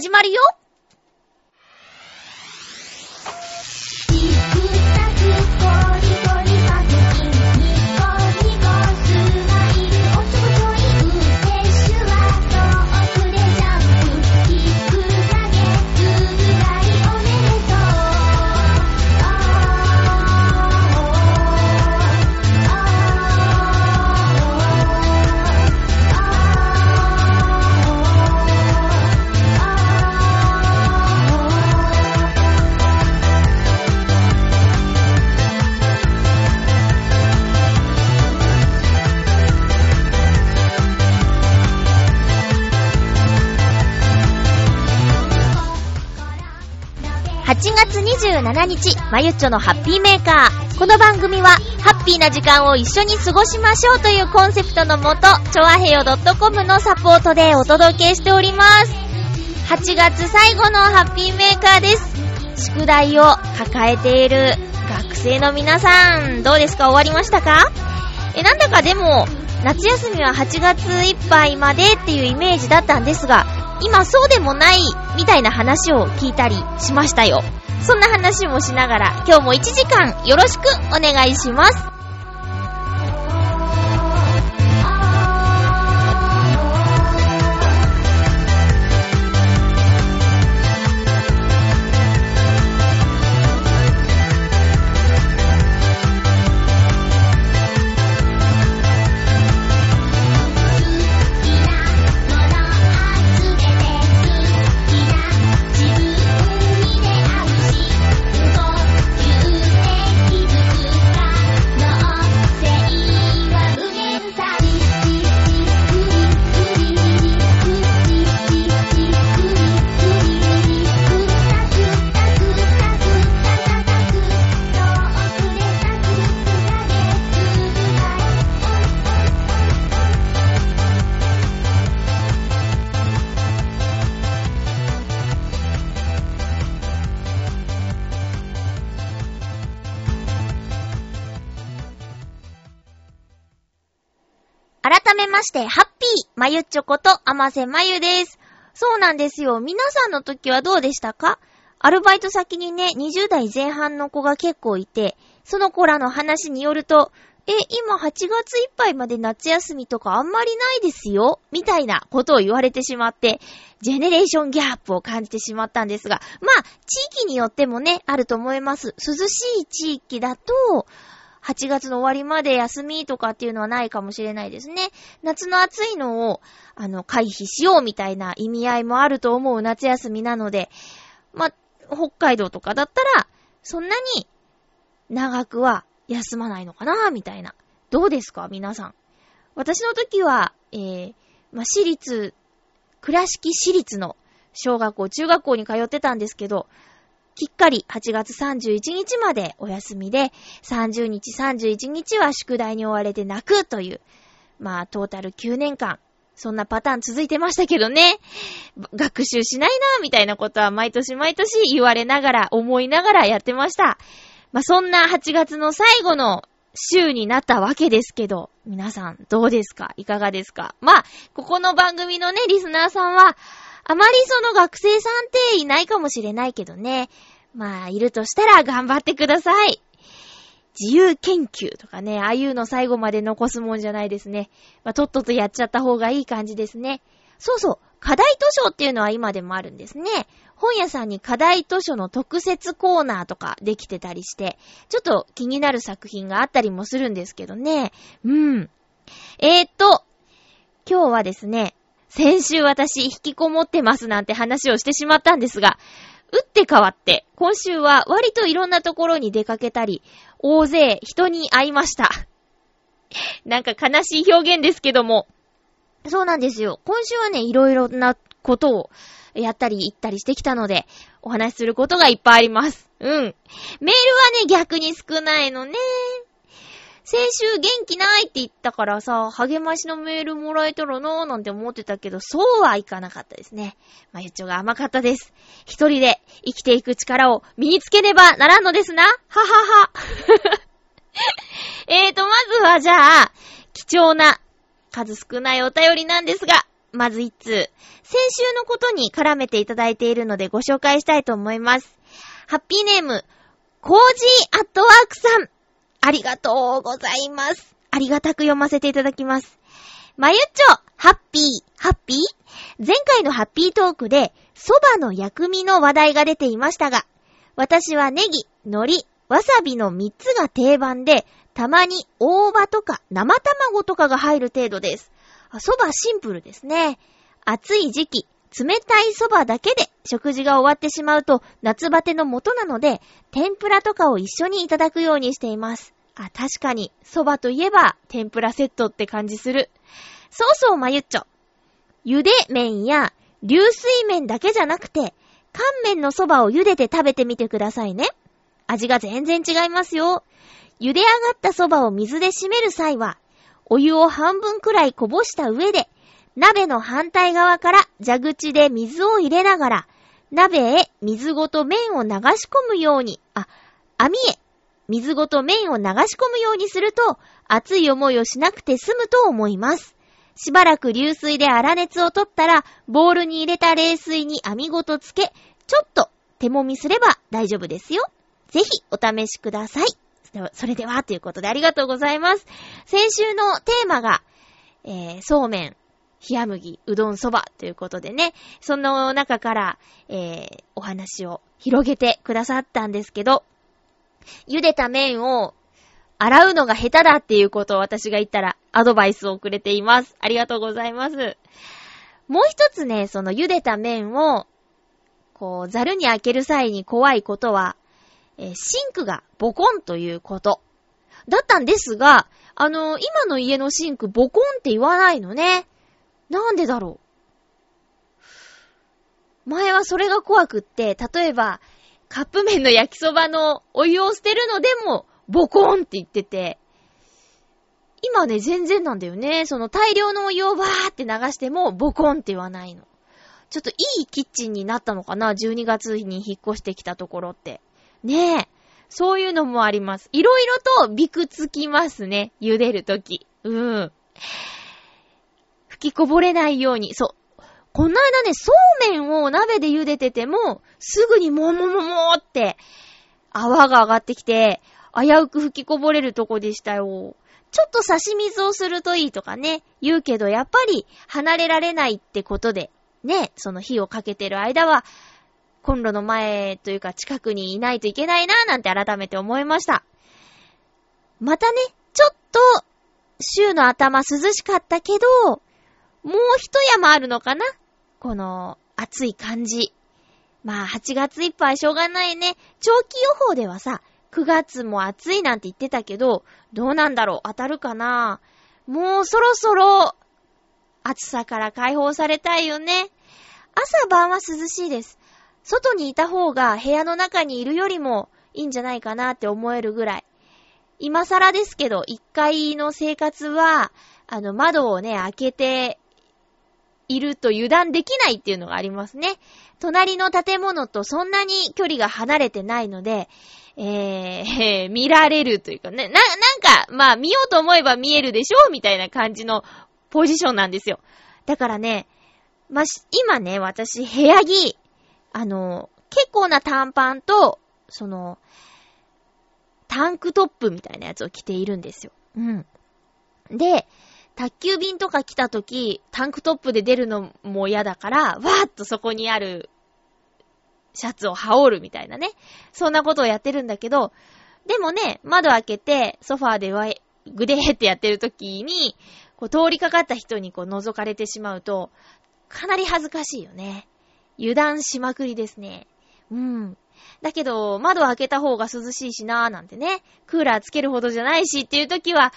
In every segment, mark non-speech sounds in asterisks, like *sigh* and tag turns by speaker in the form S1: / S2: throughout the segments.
S1: 始まるよ。月27日、まゆっちょのハッピーメーカー。この番組は、ハッピーな時間を一緒に過ごしましょうというコンセプトのもと、ちょわへよ .com のサポートでお届けしております。8月最後のハッピーメーカーです。宿題を抱えている学生の皆さん、どうですか？終わりましたか？え、なんだかでも、夏休みは8月いっぱいまでっていうイメージだったんですが、今そうでもないみたいな話を聞いたりしましたよ。そんな話もしながら今日も1時間よろしくお願いします。ゆっちょことあませまゆです。そうなんですよ。皆さんの時はどうでしたか？アルバイト先にね、20代前半の子が結構いて、その子らの話によると、え、今8月いっぱいまで夏休みとかあんまりないですよ？みたいなことを言われてしまって、ジェネレーションギャップを感じてしまったんですが、まあ、地域によってもね、あると思います。涼しい地域だと、8月の終わりまで休みとかっていうのはないかもしれないですね。夏の暑いのを、あの、回避しようみたいな意味合いもあると思う夏休みなので、ま、北海道とかだったら、そんなに長くは休まないのかなみたいな。どうですか皆さん。私の時は、えー、ま私立、倉敷市立の小学校、中学校に通ってたんですけど、きっかり8月31日までお休みで、30日31日は宿題に追われて泣くという、まあ、トータル9年間、そんなパターン続いてましたけどね。学習しないな、みたいなことは毎年毎年言われながら、思いながらやってました。まあ、そんな8月の最後の週になったわけですけど、皆さんどうですか？いかがですか？まあ、ここの番組のね、リスナーさんは、あまりその学生さんっていないかもしれないけどね。まあ、いるとしたら頑張ってください。自由研究とかね、ああいうの最後まで残すもんじゃないですね。まあ、とっととやっちゃった方がいい感じですね。そうそう、課題図書っていうのは今でもあるんですね。本屋さんに課題図書の特設コーナーとかできてたりして、ちょっと気になる作品があったりもするんですけどね。うん。えー、っと、今日はですね、先週私引きこもってますなんて話をしてしまったんですが、打って変わって、今週は割といろんなところに出かけたり、大勢人に会いました。なんか悲しい表現ですけども。そうなんですよ。今週はね、いろいろなことをやったり行ったりしてきたので、お話しすることがいっぱいあります。うん。メールはね、逆に少ないのね。先週元気ないって言ったからさ、励ましのメールもらえたらなーなんて思ってたけど、そうはいかなかったですね。まゆちょが甘かったです。一人で生きていく力を身につけねばならんのですな。ははは。*laughs* えーと、まずはじゃあ、貴重な、数少ないお便りなんですが、まず一通。先週のことに絡めていただいているのでご紹介したいと思います。ハッピーネーム、コージーアットワークさん。ありがとうございます。ありがたく読ませていただきます。まゆっちょ、ハッピー、ハッピー？前回のハッピートークで、蕎麦の薬味の話題が出ていましたが、私はネギ、海苔、わさびの3つが定番で、たまに大葉とか生卵とかが入る程度です。蕎麦シンプルですね。暑い時期、冷たい蕎麦だけで食事が終わってしまうと夏バテの元なので、天ぷらとかを一緒にいただくようにしています。あ、確かに、蕎麦といえば天ぷらセットって感じする。そうそう、まゆっちょ。茹で麺や流水麺だけじゃなくて、乾麺の蕎麦を茹でて食べてみてくださいね。味が全然違いますよ。茹で上がった蕎麦を水で締める際は、お湯を半分くらいこぼした上で、鍋の反対側から蛇口で水を入れながら、鍋へ水ごと麺を流し込むように、あ、網へ水ごと麺を流し込むようにすると、熱い思いをしなくて済むと思います。しばらく流水で粗熱を取ったら、ボウルに入れた冷水に網ごとつけ、ちょっと手揉みすれば大丈夫ですよ。ぜひお試しください。それでは、ということでありがとうございます。先週のテーマが、えー、そうめん、冷麦、うどんそばということでね、その中から、えー、お話を広げてくださったんですけど、茹でた麺を洗うのが下手だっていうことを私が言ったらアドバイスをくれています。ありがとうございます。もう一つね、その茹でた麺を、こう、ザルに開ける際に怖いことは、えー、シンクがボコンということ。だったんですが、あのー、今の家のシンクボコンって言わないのね。なんでだろう？前はそれが怖くって、例えば、カップ麺の焼きそばのお湯を捨てるのでも、ボコーンって言ってて、今ね、全然なんだよね。その大量のお湯をバーって流しても、ボコンって言わないの。ちょっといいキッチンになったのかな ?12 月に引っ越してきたところって。ねえ。そういうのもあります。いろいろとビクつきますね。茹でるとき。うん。吹きこぼれないように。そう。この間ね、そうめんを鍋で茹でてても、すぐにももももって、泡が上がってきて、危うく吹きこぼれるとこでしたよ。ちょっと差し水をするといいとかね、言うけど、やっぱり離れられないってことで、ね、その火をかけてる間は、コンロの前というか近くにいないといけないなぁなんて改めて思いました。またね、ちょっと、週の頭涼しかったけど、もう一山あるのかな？この、暑い感じ。まあ、8月いっぱいしょうがないね。長期予報ではさ、9月も暑いなんて言ってたけど、どうなんだろう？当たるかな？もうそろそろ、暑さから解放されたいよね。朝晩は涼しいです。外にいた方が部屋の中にいるよりもいいんじゃないかなって思えるぐらい。今更ですけど、1階の生活は、あの、窓をね、開けていると油断できないっていうのがありますね。隣の建物とそんなに距離が離れてないので、えー、見られるというかね、な、なんか、まあ見ようと思えば見えるでしょうみたいな感じのポジションなんですよ。だからね、まあ、今ね、私、部屋着、あの、結構な短パンと、その、タンクトップみたいなやつを着ているんですよ。うん。で、宅急便とか来た時、タンクトップで出るのも嫌だから、わーっとそこにあるシャツを羽織るみたいなね。そんなことをやってるんだけど、でもね、窓開けて、ソファーでわい、ぐでーってやってる時に、こう通りかかった人にこう覗かれてしまうと、かなり恥ずかしいよね。油断しまくりですね。うん。だけど、窓開けた方が涼しいしなーなんてね、クーラーつけるほどじゃないしっていう時は、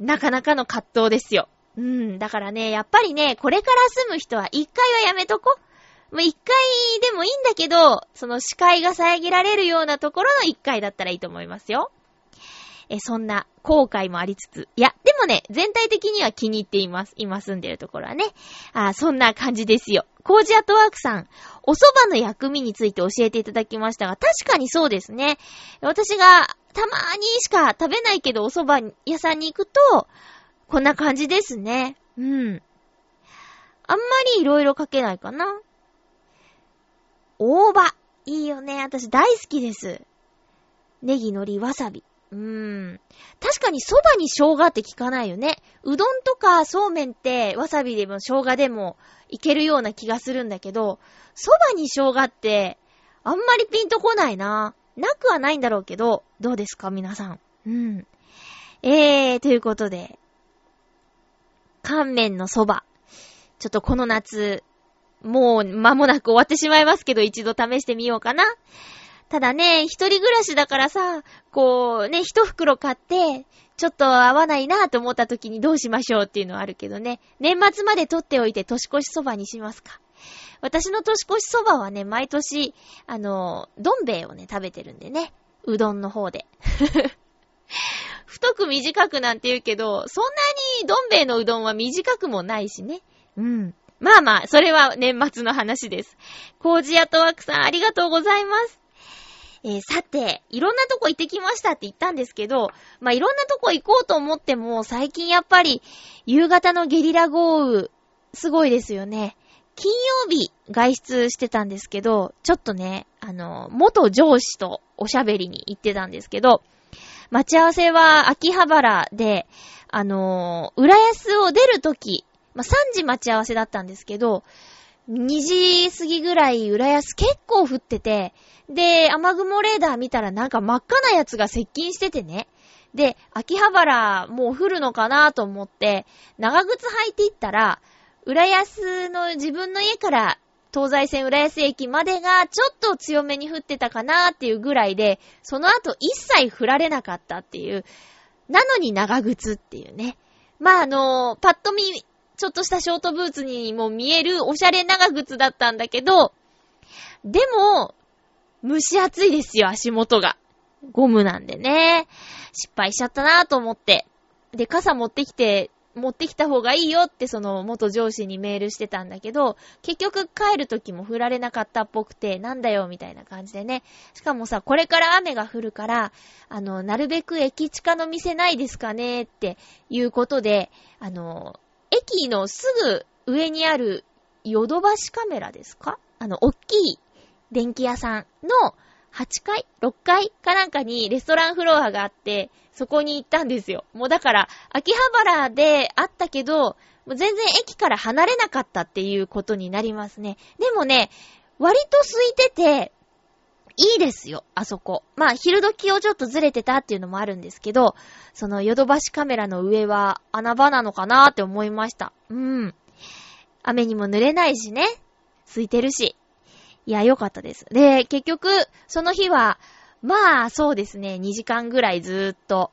S1: なかなかの葛藤ですよ。うん。だからね、やっぱりね、これから住む人は一回はやめとこ。もう一回でもいいんだけど、その視界が遮られるようなところの一回だったらいいと思いますよ。え、そんな後悔もありつつ。いや、でもね、全体的には気に入っています。今住んでるところはね。あそんな感じですよ。コージアットワークさん、お蕎麦の薬味について教えていただきましたが、確かにそうですね。私がたまーにしか食べないけどお蕎麦屋さんに行くと、こんな感じですね。うん。あんまりいろいろかけないかな。大葉。いいよね。私大好きです。ネギ、海苔、わさび。うーん。確かに蕎麦に生姜って聞かないよね。うどんとかそうめんってわさびでも生姜でもいけるような気がするんだけど、蕎麦に生姜ってあんまりピンとこないな。なくはないんだろうけど、どうですか皆さん。うん。えー、ということで、乾麺の蕎麦。ちょっとこの夏、もう間もなく終わってしまいますけど、一度試してみようかな。ただね、一人暮らしだからさ、こうね、一袋買って、ちょっと合わないなぁと思った時にどうしましょうっていうのはあるけどね。年末まで取っておいて年越しそばにしますか。私の年越しそばはね、毎年、あの、どん兵衛をね、食べてるんでね。うどんの方で。*laughs* 太く短くなんて言うけど、そんなにどん兵衛のうどんは短くもないしね。うん。まあまあ、それは年末の話です。コージアトワクさんありがとうございます。えー、さて、いろんなとこ行ってきましたって言ったんですけど、まあ、いろんなとこ行こうと思っても、最近やっぱり、夕方のゲリラ豪雨、すごいですよね。金曜日、外出してたんですけど、ちょっとね、あの、元上司とおしゃべりに行ってたんですけど、待ち合わせは秋葉原で、あの、浦安を出るとき、まあ、3時待ち合わせだったんですけど、2時過ぎぐらい浦安結構降ってて、で、雨雲レーダー見たらなんか真っ赤なやつが接近しててね。で、秋葉原もう降るのかなと思って、長靴履いていったら、浦安の自分の家から東西線浦安駅までがちょっと強めに降ってたかなっていうぐらいで、その後一切降られなかったっていう、なのに長靴っていうね。まあ、あのパッと見、ちょっとしたショートブーツにも見えるおしゃれ長靴だったんだけど、でも、蒸し暑いですよ、足元が。ゴムなんでね。失敗しちゃったなぁと思って。で、傘持ってきて、持ってきた方がいいよってその元上司にメールしてたんだけど、結局帰る時も振られなかったっぽくて、なんだよみたいな感じでね。しかもさ、これから雨が降るから、あの、なるべく駅地下の店ないですかねっていうことで、あの、駅のすぐ上にあるヨドバシカメラですか？あの、おっきい電気屋さんの8階 ?6 階かなんかにレストランフロアがあって、そこに行ったんですよ。もうだから、秋葉原であったけど、もう全然駅から離れなかったっていうことになりますね。でもね、割と空いてて、いいですよ、あそこ。まあ、昼時をちょっとずれてたっていうのもあるんですけど、そのヨドバシカメラの上は穴場なのかなーって思いました。うん。雨にも濡れないしね。空いてるし。いや、よかったです。で、結局、その日は、まあ、そうですね、2時間ぐらいずーっと、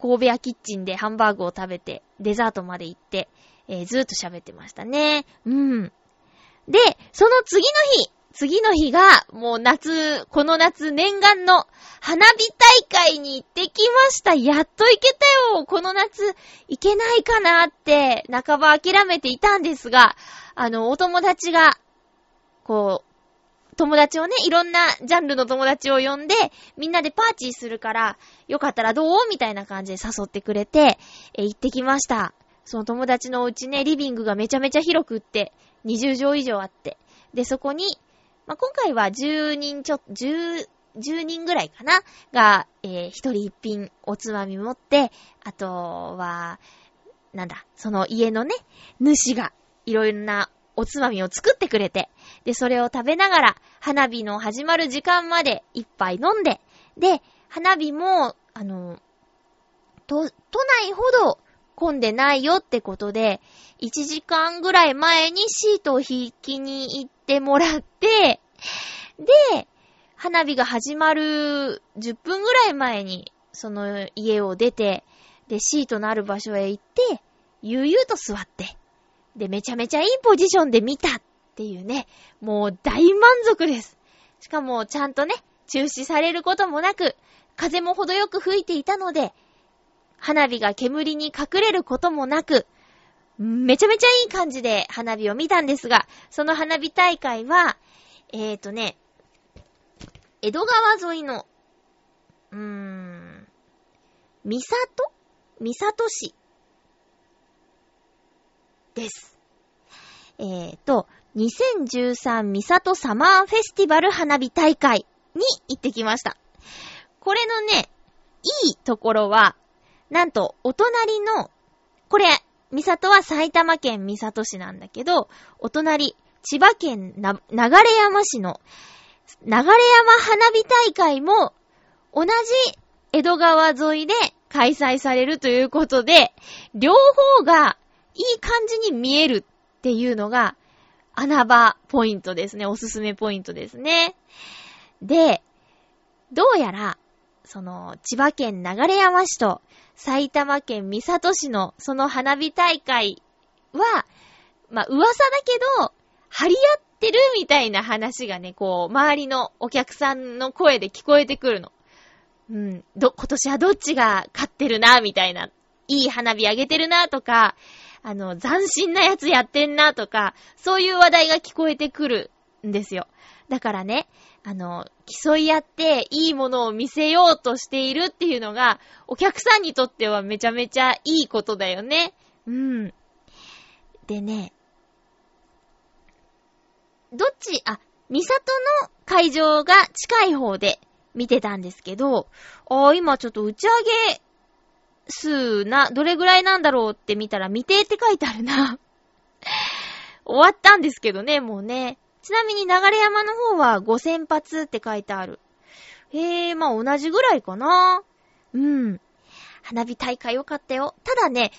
S1: 神戸屋キッチンでハンバーグを食べて、デザートまで行って、えー、ずーっと喋ってましたね。うん。で、その次の日、次の日が、もう夏、この夏念願の花火大会に行ってきました。やっと行けたよ。この夏行けないかなって、半ば諦めていたんですが、あの、お友達が、こう、友達をね、いろんなジャンルの友達を呼んで、みんなでパーチーするから、よかったらどう？みたいな感じで誘ってくれて、え、行ってきました。その友達のうちね、リビングがめちゃめちゃ広くって、20畳以上あって。で、そこに、まあ、今回は10人ちょ、10、10人ぐらいかな？が、えー、一人一品おつまみ持って、あとは、なんだ、その家のね、主がいろいろなおつまみを作ってくれて、で、それを食べながら、花火の始まる時間まで一杯飲んで、で、花火も、あの、都、都内ほど混んでないよってことで、1時間ぐらい前にシートを引きに行ってもらって、で、花火が始まる10分ぐらい前に、その家を出て、で、シートのある場所へ行って、悠々と座って、で、めちゃめちゃいいポジションで見たっていうね、もう大満足です。しかも、ちゃんとね、中止されることもなく、風も程よく吹いていたので、花火が煙に隠れることもなく、めちゃめちゃいい感じで花火を見たんですが、その花火大会は、えーとね、江戸川沿いの、うーん、三里三里市です。えーと、2013ミサトサマーフェスティバル花火大会に行ってきました。これのね、いいところは、なんと、お隣の、これ、ミサトは埼玉県ミサト市なんだけど、お隣、千葉県な、流山市の、流山花火大会も、同じ江戸川沿いで開催されるということで、両方がいい感じに見えるっていうのが、穴場ポイントですね。おすすめポイントですね。で、どうやら、その、千葉県流山市と埼玉県三郷市のその花火大会は、まあ、噂だけど、張り合ってるみたいな話がね、こう、周りのお客さんの声で聞こえてくるの。うん、ど、今年はどっちが勝ってるな、みたいな。いい花火あげてるな、とか、あの、斬新なやつやってんな、とか、そういう話題が聞こえてくるんですよ。だからね、あの、競い合っていいものを見せようとしているっていうのが、お客さんにとってはめちゃめちゃいいことだよね。うん。でね、どっち、あ、ミサトの会場が近い方で見てたんですけど、あー今ちょっと打ち上げ数な、どれぐらいなんだろうって見たら未定って書いてあるな。終わったんですけどね、もうね。ちなみに流山の方は5000発って書いてある。へえ、まあ同じぐらいかな。うん。花火大会よかったよ。ただね、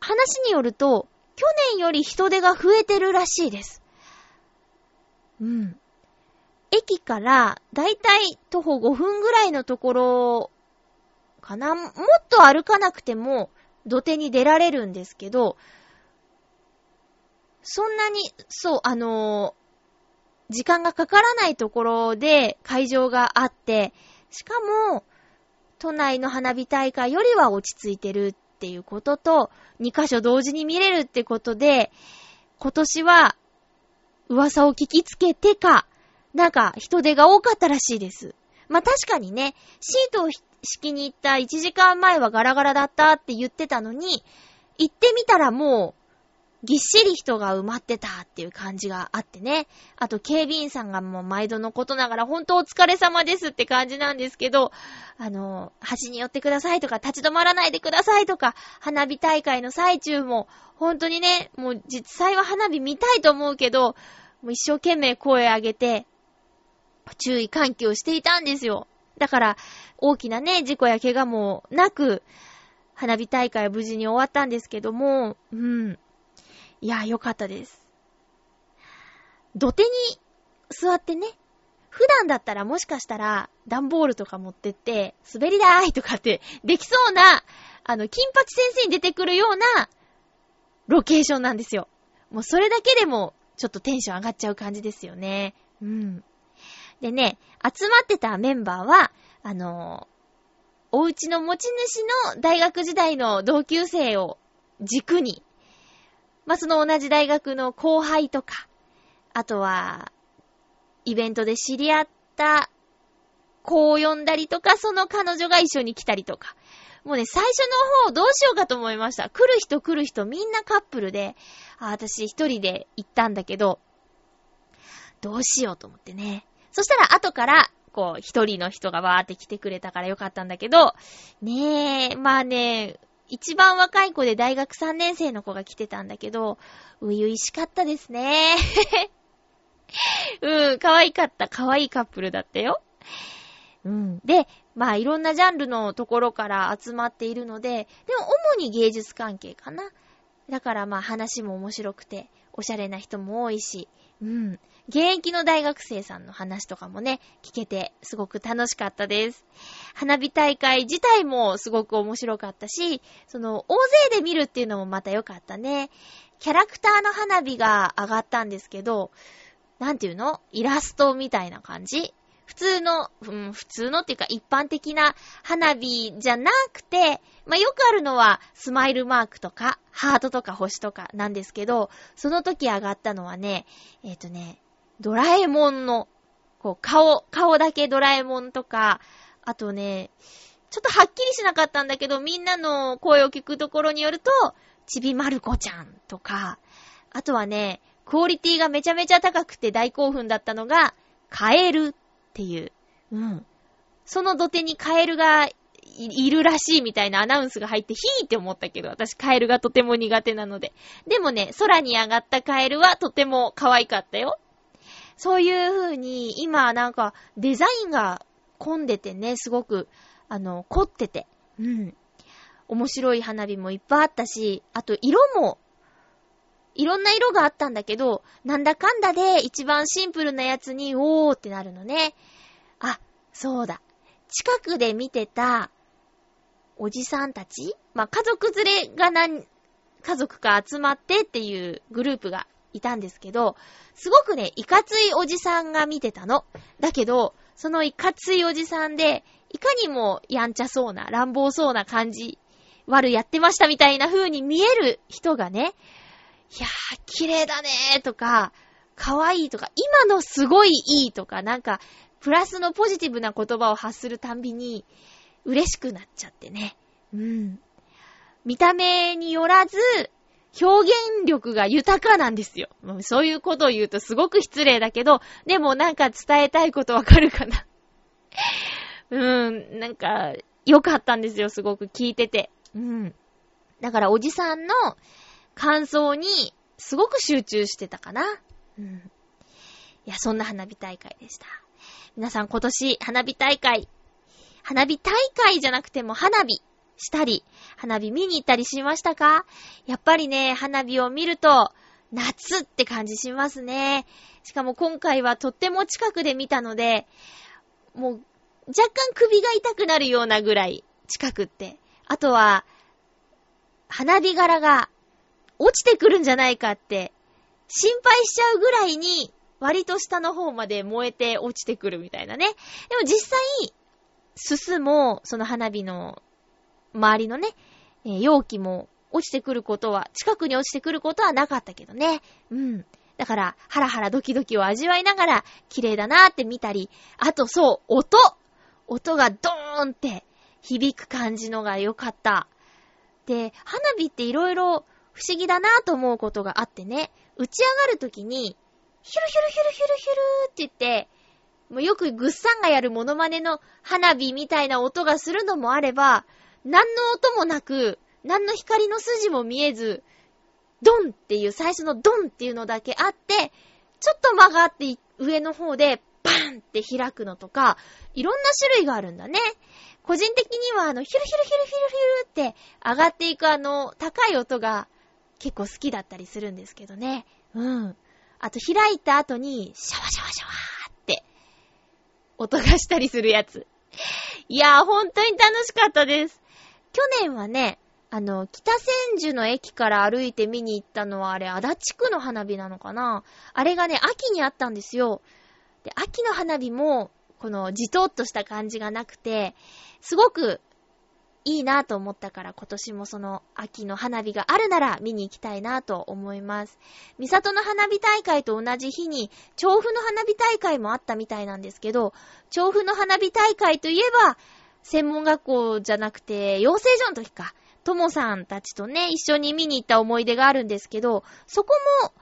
S1: 話によると、去年より人手が増えてるらしいです。うん。駅からだいたい徒歩5分ぐらいのところかな。もっと歩かなくても土手に出られるんですけど、そんなに、そう、あの、時間がかからないところで会場があって、しかも、都内の花火大会よりは落ち着いてるっていうことと、2カ所同時に見れるってことで、今年は噂を聞きつけてか、なんか人手が多かったらしいです。まあ、確かにね、シートを敷きに行った1時間前はガラガラだったって言ってたのに、行ってみたらもう、ぎっしり人が埋まってたっていう感じがあってね。あと警備員さんがもう毎度のことながら本当お疲れ様ですって感じなんですけど、あの、端に寄ってくださいとか立ち止まらないでくださいとか、花火大会の最中も本当にね、もう実際は花火見たいと思うけど、もう一生懸命声上げて、注意喚起をしていたんですよ。だから、大きなね、事故や怪我もなく、花火大会は無事に終わったんですけども、うん。いや、よかったです。土手に座ってね、普段だったらもしかしたら段ボールとか持ってって、滑り台とかってできそうな、あの、金八先生に出てくるようなロケーションなんですよ。もうそれだけでもちょっとテンション上がっちゃう感じですよね。うん。でね、集まってたメンバーは、あのお家の持ち主の大学時代の同級生を軸に、まあ、その同じ大学の後輩とか、あとは、イベントで知り合った子を呼んだりとか、その彼女が一緒に来たりとか。もうね、最初の方どうしようかと思いました。来る人来る人みんなカップルで、あ、私一人で行ったんだけど、どうしようと思ってね。そしたら後から、こう、一人の人がわーって来てくれたからよかったんだけど、ねえ、まあね、一番若い子で大学3年生の子が来てたんだけど、うゆいしかったですね。*laughs* うん、可愛かった。可愛いカップルだったよ。うん。で、まあいろんなジャンルのところから集まっているので、でも主に芸術関係かな。だからまあ話も面白くて、おしゃれな人も多いし、うん。現役の大学生さんの話とかもね、聞けてすごく楽しかったです。花火大会自体もすごく面白かったし、その、大勢で見るっていうのもまた良かったね。キャラクターの花火が上がったんですけど、なんていうの？イラストみたいな感じ？普通の、うん、普通のっていうか一般的な花火じゃなくて、まあ、よくあるのはスマイルマークとか、ハートとか星とかなんですけど、その時上がったのはね、えっ、ー、とね、ドラえもんの、こう、顔、顔だけドラえもんとか、あとね、ちょっとはっきりしなかったんだけど、みんなの声を聞くところによると、ちびまる子ちゃんとか、あとはね、クオリティがめちゃめちゃ高くて大興奮だったのが、カエルっていう。うん。その土手にカエルがいるらしいみたいなアナウンスが入って、ヒーって思ったけど、私カエルがとても苦手なので。でもね、空に上がったカエルはとても可愛かったよ。そういう風に、今なんかデザインが混んでてね、すごく、あの、凝ってて。うん。面白い花火もいっぱいあったし、あと色も、いろんな色があったんだけど、なんだかんだで一番シンプルなやつに、おーってなるのね。あ、そうだ。近くで見てた、おじさんたちまあ、家族連れが何、家族か集まってっていうグループがいたんですけど、すごくね、いかついおじさんが見てたの。だけど、そのいかついおじさんで、いかにもやんちゃそうな、乱暴そうな感じ、悪やってましたみたいな風に見える人がね、いやー、綺麗だねーとか、可愛いとか、今のすごいいいとか、なんか、プラスのポジティブな言葉を発するたんびに、嬉しくなっちゃってね。うん。見た目によらず、表現力が豊かなんですよ。そういうことを言うとすごく失礼だけど、でもなんか伝えたいことわかるかな *laughs* うん、なんか、良かったんですよ、すごく聞いてて。うん。だからおじさんの感想にすごく集中してたかな。うん。いや、そんな花火大会でした。皆さん今年花火大会、花火大会じゃなくても花火したり、花火見に行ったりしましたか？やっぱりね、花火を見ると、夏って感じしますね。しかも今回はとっても近くで見たので、もう若干首が痛くなるようなぐらい近くって。あとは、花火柄が落ちてくるんじゃないかって心配しちゃうぐらいに割と下の方まで燃えて落ちてくるみたいなね。でも実際、すすも、その花火の周りのね、えー、容器も落ちてくることは、近くに落ちてくることはなかったけどね。うん。だから、ハラハラドキドキを味わいながら、綺麗だなーって見たり、あとそう、音音がドーンって響く感じのが良かった。で、花火って色々不思議だなと思うことがあってね、打ち上がるときに、ヒュルヒュルヒュルヒュルヒュルって言って、もうよくグッサンがやるモノマネの花火みたいな音がするのもあれば、何の音もなく、何の光の筋も見えず、ドンっていう最初のドンっていうのだけあって、ちょっと曲がって上の方でバーンって開くのとか、いろんな種類があるんだね。個人的にはあの、ヒュルヒュルヒュルヒュルヒュルって上がっていくあの、高い音が結構好きだったりするんですけどね。うん。あと開いた後に、シャワシャワシャワーって、音がしたりするやつ。いやー、本当に楽しかったです。去年はね、あの、北千住の駅から歩いて見に行ったのはあれ、足立区の花火なのかなあれがね、秋にあったんですよ。で、秋の花火も、この、じとっとした感じがなくて、すごく、いいなと思ったから今年もその秋の花火があるなら見に行きたいなと思います。三里の花火大会と同じ日に調布の花火大会もあったみたいなんですけど、調布の花火大会といえば、専門学校じゃなくて養成所の時か、ともさんたちとね、一緒に見に行った思い出があるんですけど、そこも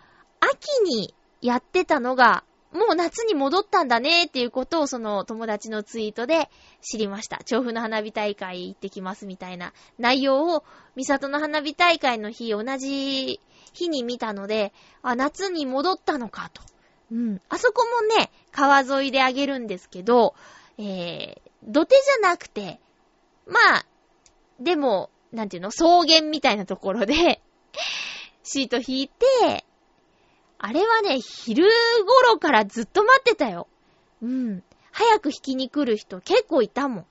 S1: 秋にやってたのがもう夏に戻ったんだねっていうことをその友達のツイートで知りました。調布の花火大会行ってきますみたいな内容を、三里の花火大会の日、同じ日に見たので、あ、夏に戻ったのかと。うん。あそこもね、川沿いであげるんですけど、えー、土手じゃなくて、まあ、でも、なんていうの、草原みたいなところで *laughs* シート引いて、あれはね、昼頃からずっと待ってたよ。うん。早く引きに来る人結構いたもん。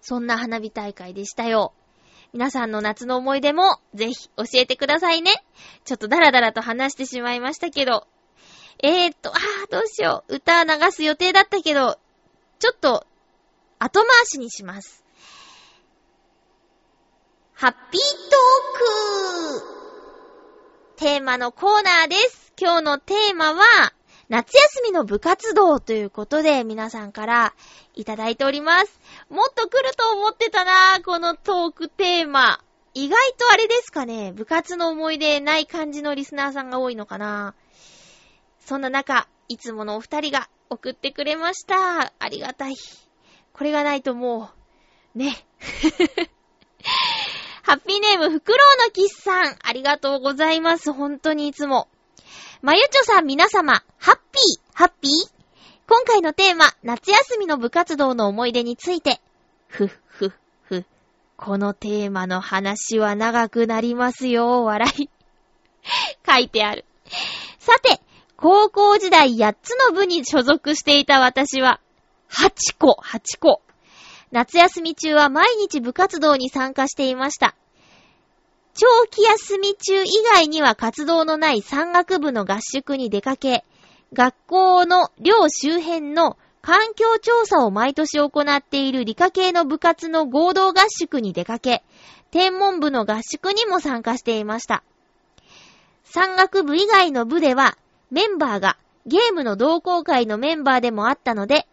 S1: そんな花火大会でしたよ。皆さんの夏の思い出もぜひ教えてくださいね。ちょっとダラダラと話してしまいましたけど。えーっと、あーどうしよう。歌流す予定だったけど、ちょっと後回しにします。ハッピートークテーマのコーナーです。今日のテーマは、夏休みの部活動ということで皆さんからいただいております。もっと来ると思ってたなぁこのトークテーマ。意外とあれですかね、部活の思い出ない感じのリスナーさんが多いのかなぁ。そんな中、いつものお二人が送ってくれました。ありがたい。これがないともう、ね。*laughs* ハッピーネーム、フクロウのキスさん。ありがとうございます。本当にいつも。まゆちょさん皆様、ハッピー、ハッピー？今回のテーマ、夏休みの部活動の思い出について。ふっふっふ。このテーマの話は長くなりますよ、笑い。書いてある。さて、高校時代8つの部に所属していた私は、8個、8個。夏休み中は毎日部活動に参加していました。長期休み中以外には活動のない山岳部の合宿に出かけ、学校の寮周辺の環境調査を毎年行っている理科系の部活の合同合宿に出かけ、天文部の合宿にも参加していました。山岳部以外の部では、メンバーがゲームの同好会のメンバーでもあったので、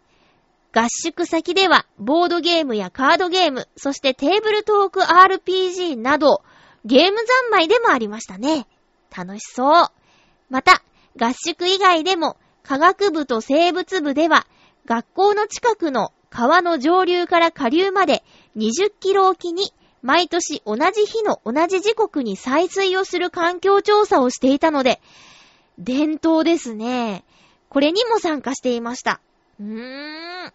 S1: 合宿先ではボードゲームやカードゲーム、そしてテーブルトーク RPG など、ゲーム三昧でもありましたね。楽しそう。また、合宿以外でも、科学部と生物部では、学校の近くの川の上流から下流まで20キロ沖に、毎年同じ日の同じ時刻に採水をする環境調査をしていたので、伝統ですね。これにも参加していました。うーん。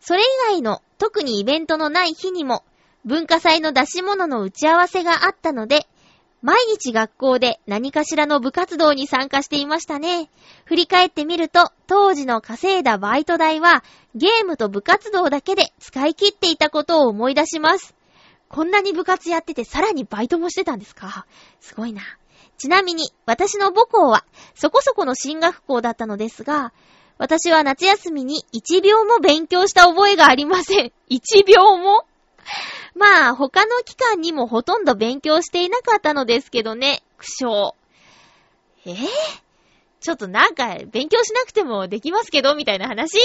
S1: それ以外の特にイベントのない日にも文化祭の出し物の打ち合わせがあったので、毎日学校で何かしらの部活動に参加していましたね。振り返ってみると、当時の稼いだバイト代はゲームと部活動だけで使い切っていたことを思い出します。こんなに部活やっててさらにバイトもしてたんですか？すごいな。ちなみに、私の母校はそこそこの進学校だったのですが、私は夏休みに一秒も勉強した覚えがありません。一秒も？まあ、他の期間にもほとんど勉強していなかったのですけどね、苦笑。え、ー、ちょっとなんか、勉強しなくてもできますけど、みたいな話？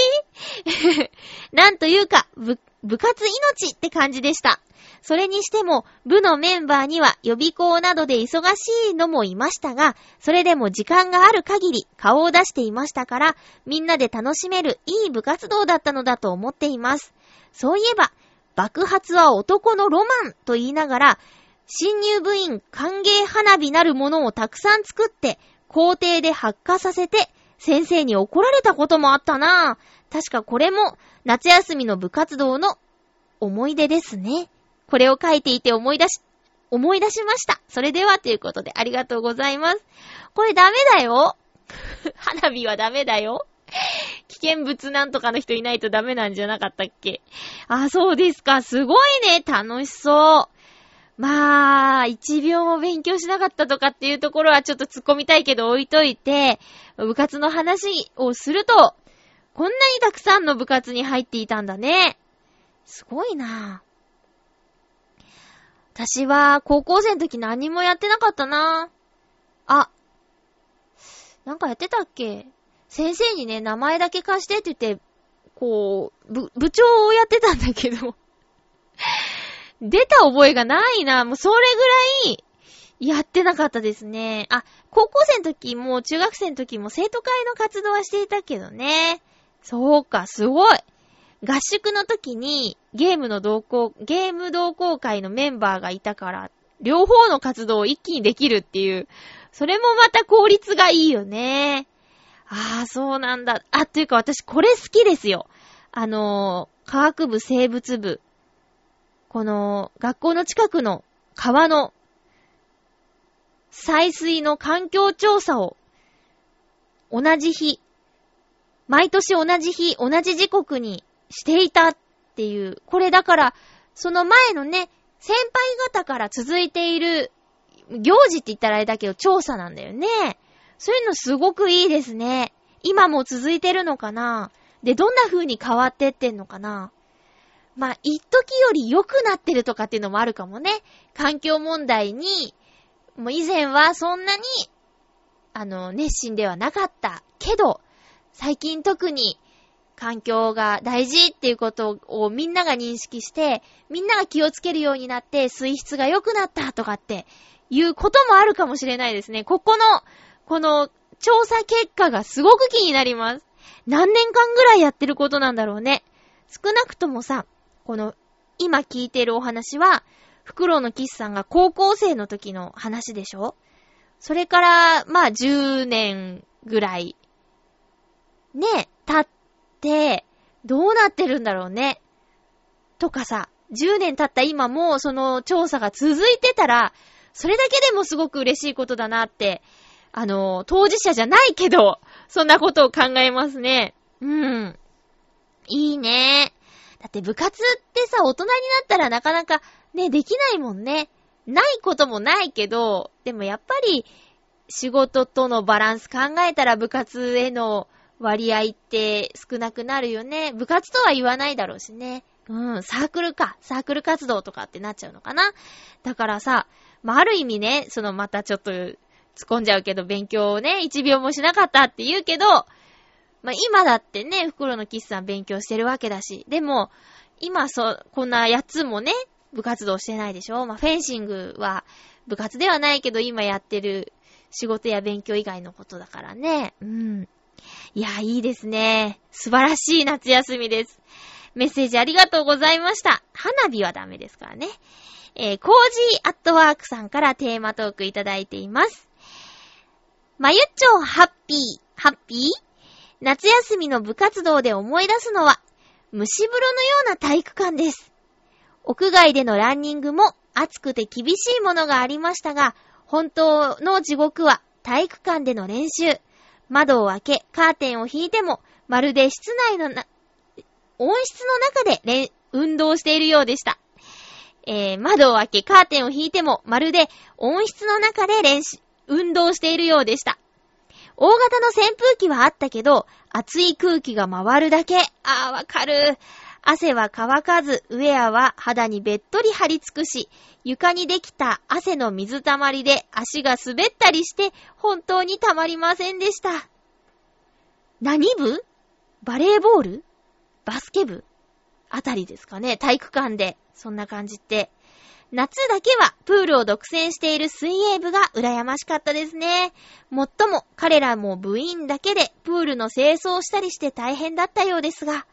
S1: *laughs* なんというか、部、部活命って感じでした。それにしても、部のメンバーには予備校などで忙しいのもいましたが、それでも時間がある限り顔を出していましたから、みんなで楽しめるいい部活動だったのだと思っています。そういえば、爆発は男のロマンと言いながら、新入部員歓迎花火なるものをたくさん作って、校庭で発火させて、先生に怒られたこともあったなぁ。確かこれも、夏休みの部活動の思い出ですね。これを書いていて思い出し、思い出しました。それではということでありがとうございます。これダメだよ。*laughs* 花火はダメだよ。危険物なんとかの人いないとダメなんじゃなかったっけ？あ、そうですか。すごいね。楽しそう。まあ、一秒も勉強しなかったとかっていうところはちょっと突っ込みたいけど置いといて、部活の話をすると、こんなにたくさんの部活に入っていたんだね。すごいな。私は高校生の時何もやってなかったな。あ、なんかやってたっけ？先生にね、名前だけ貸してって言って、こう、部、部長をやってたんだけど。出た覚えがないな。もうそれぐらい、やってなかったですね。あ、高校生の時も中学生の時も生徒会の活動はしていたけどね。そうか、すごい。合宿の時にゲームの同行、ゲーム同好会のメンバーがいたから、両方の活動を一気にできるっていう、それもまた効率がいいよね。ああ、そうなんだ。あ、というか私これ好きですよ。あのー、科学部生物部。この、学校の近くの川の採水の環境調査を同じ日、毎年同じ日、同じ時刻にしていたっていう。これだから、その前のね、先輩方から続いている行事って言ったらあれだけど調査なんだよね。そういうのすごくいいですね。今も続いてるのかな？で、どんな風に変わってってんのかな？まあ、一時より良くなってるとかっていうのもあるかもね。環境問題に、もう以前はそんなに、あの、熱心ではなかったけど、最近特に環境が大事っていうことをみんなが認識して、みんなが気をつけるようになって水質が良くなったとかっていうこともあるかもしれないですね。ここの、この調査結果がすごく気になります。何年間ぐらいやってることなんだろうね。少なくともさ、この今聞いてるお話は、フクロウのキスさんが高校生の時の話でしょ？それから、まあ10年ぐらい、ね、経って、どうなってるんだろうね？とかさ、10年経った今もその調査が続いてたら、それだけでもすごく嬉しいことだなって、あの、当事者じゃないけど、そんなことを考えますね。うん。いいね。だって部活ってさ、大人になったらなかなかね、できないもんね。ないこともないけど、でもやっぱり仕事とのバランス考えたら部活への割合って少なくなるよね。部活とは言わないだろうしね。うん、サークルか。サークル活動とかってなっちゃうのかな。だからさ、まあ、ある意味ね、そのまたちょっと突っ込んじゃうけど、勉強をね、一秒もしなかったって言うけど、まあ、今だってね、袋のキスさん勉強してるわけだし。でも、今そ、こんなやつもね、部活動してないでしょ？まあ、フェンシングは部活ではないけど、今やってる仕事や勉強以外のことだからね。うん。いや、いいですね。素晴らしい夏休みです。メッセージありがとうございました。花火はダメですからね。えー、コージーアットワークさんからテーマトークいただいています。まゆっちょハッピー、ハッピー？夏休みの部活動で思い出すのは、蒸し風呂のような体育館です。屋外でのランニングも暑くて厳しいものがありましたが、本当の地獄は体育館での練習。窓を開け、カーテンを引いても、まるで室内のな、温室の中で運動しているようでした。えー、窓を開け、カーテンを引いても、まるで温室の中で練習、運動しているようでした。大型の扇風機はあったけど、熱い空気が回るだけ。あー、わかる。汗は乾かず、ウェアは肌にべっとり張り付くし、床にできた汗の水たまりで足が滑ったりして、本当にたまりませんでした。何部？バレーボール？バスケ部？あたりですかね体育館で。そんな感じって。夏だけはプールを独占している水泳部が羨ましかったですね。もっとも彼らも部員だけでプールの清掃したりして大変だったようですが、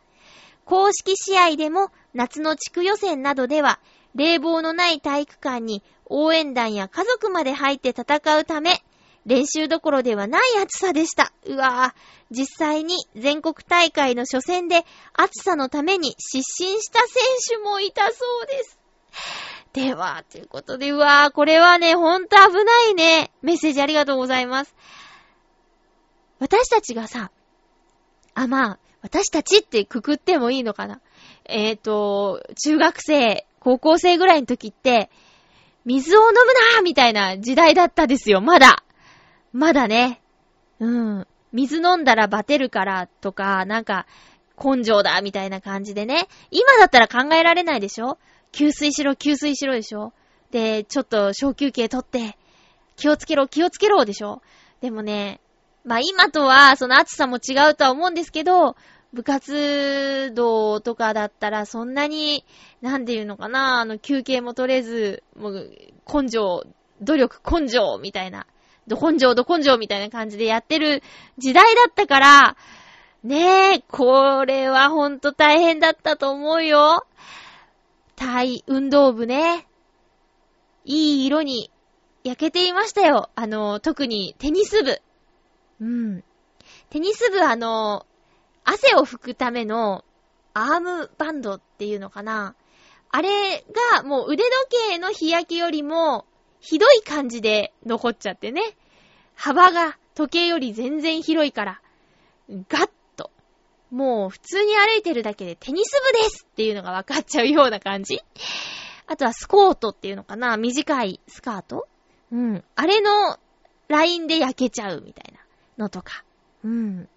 S1: 公式試合でも夏の地区予選などでは冷房のない体育館に応援団や家族まで入って戦うため、練習どころではない暑さでした。うわぁ、実際に全国大会の初戦で暑さのために失神した選手もいたそうです。では、ということで、うわぁ、これはね、ほんと危ないね。メッセージありがとうございます。私たちがさ、あ、まあ、私たちってくくってもいいのかな。えっ、ー、と、中学生、高校生ぐらいの時って、水を飲むなーみたいな時代だったですよ、まだ。まだね。うん。水飲んだらバテるからとか、なんか、根性だみたいな感じでね。今だったら考えられないでしょ？給水しろ、給水しろでしょ？で、ちょっと小休憩取って、気をつけろ、気をつけろでしょ？でもね、まあ今とはその暑さも違うとは思うんですけど、部活動とかだったらそんなに、なんていうのかな、あの休憩も取れず、もう根性、努力根性みたいな、ど根性ど根性みたいな感じでやってる時代だったから、ねえ、これはほんと大変だったと思うよ。体運動部ね。いい色に焼けていましたよ。あの、特にテニス部。うん。テニス部あの、汗を拭くためのアームバンドっていうのかな。あれがもう腕時計の日焼けよりもひどい感じで残っちゃってね。幅が時計より全然広いから、ガッもう普通に歩いてるだけでテニス部ですっていうのが分かっちゃうような感じあとはスコートっていうのかな短いスカートうん。あれのラインで焼けちゃうみたいなのとか。うん。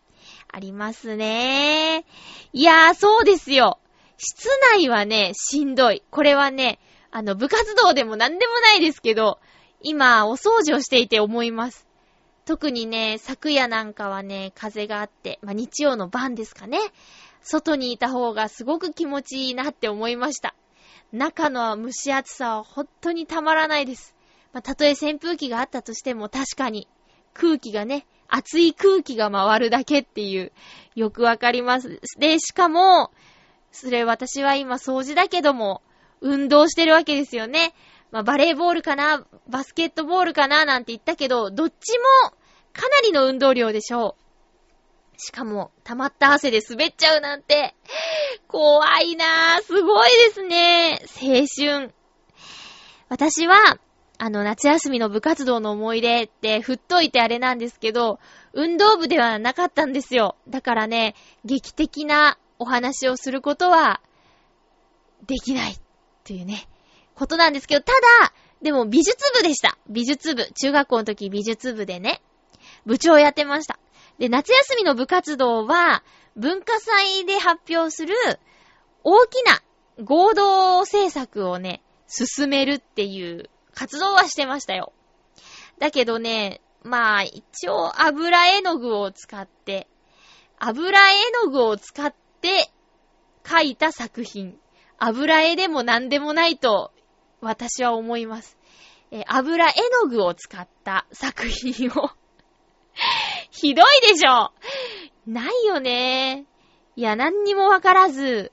S1: ありますね。いやー、そうですよ。室内はね、しんどい。これはね、あの、部活動でもなんでもないですけど、今、お掃除をしていて思います。特にね、昨夜なんかはね、風があって、まあ、日曜の晩ですかね。外にいた方がすごく気持ちいいなって思いました。中の蒸し暑さは本当にたまらないです。まあ、たとえ扇風機があったとしても確かに空気がね、熱い空気が回るだけっていう、よくわかります。で、しかも、それ私は今掃除だけども、運動してるわけですよね。まあ、バレーボールかな、バスケットボールかななんて言ったけど、どっちもかなりの運動量でしょう。しかも、溜まった汗で滑っちゃうなんて、怖いなぁ。すごいですね。青春。私は、あの、夏休みの部活動の思い出って振っといてあれなんですけど、運動部ではなかったんですよ。だからね、劇的なお話をすることは、できない。というね、ことなんですけど、ただ、でも美術部でした。美術部。中学校の時美術部でね、部長やってました。で、夏休みの部活動は、文化祭で発表する大きな合同制作をね、進めるっていう活動はしてましたよ。だけどね、まあ、一応油絵の具を使って、油絵の具を使って描いた作品。油絵でも何でもないと私は思います。え油絵の具を使った作品を *laughs* ひどいでしょないよね。いや、何にもわからず、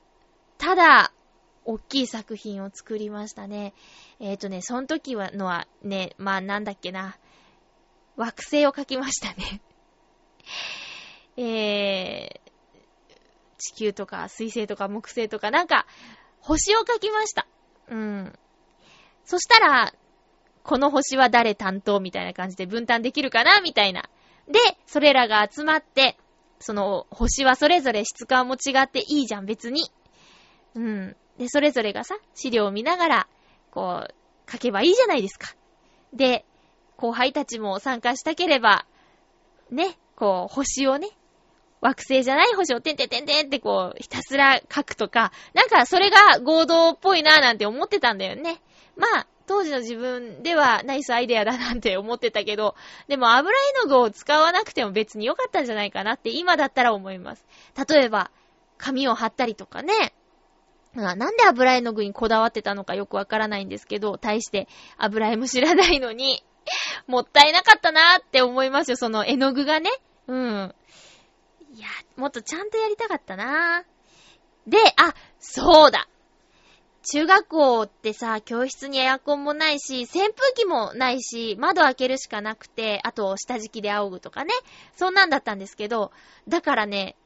S1: ただ、大きい作品を作りましたね。えっ、ー、とね、その時はのはね、まあなんだっけな。惑星を描きましたね。*laughs* えー、地球とか水星とか木星とかなんか、星を描きました。うん。そしたら、この星は誰担当みたいな感じで分担できるかな？みたいなで、それらが集まって、その星はそれぞれ質感も違っていいじゃん、別に。うん。で、それぞれがさ、資料を見ながら、こう、書けばいいじゃないですか。で、後輩たちも参加したければ、ね、こう、星をね、惑星じゃない星をてんてんてんてんってこう、ひたすら書くとか、なんかそれが合同っぽいなぁなんて思ってたんだよね。まあ、当時の自分ではナイスアイデアだなんて思ってたけど、でも油絵の具を使わなくても別に良かったんじゃないかなって今だったら思います。例えば、紙を貼ったりとかね。なんで油絵の具にこだわってたのかよくわからないんですけど、対して油絵も知らないのに、*laughs* もったいなかったなーって思いますよ、その絵の具がね。うん。いや、もっとちゃんとやりたかったなー。で、あ、そうだ中学校ってさ、教室にエアコンもないし、扇風機もないし、窓開けるしかなくて、あと下敷きで仰ぐとかね。そんなんだったんですけど、だからね、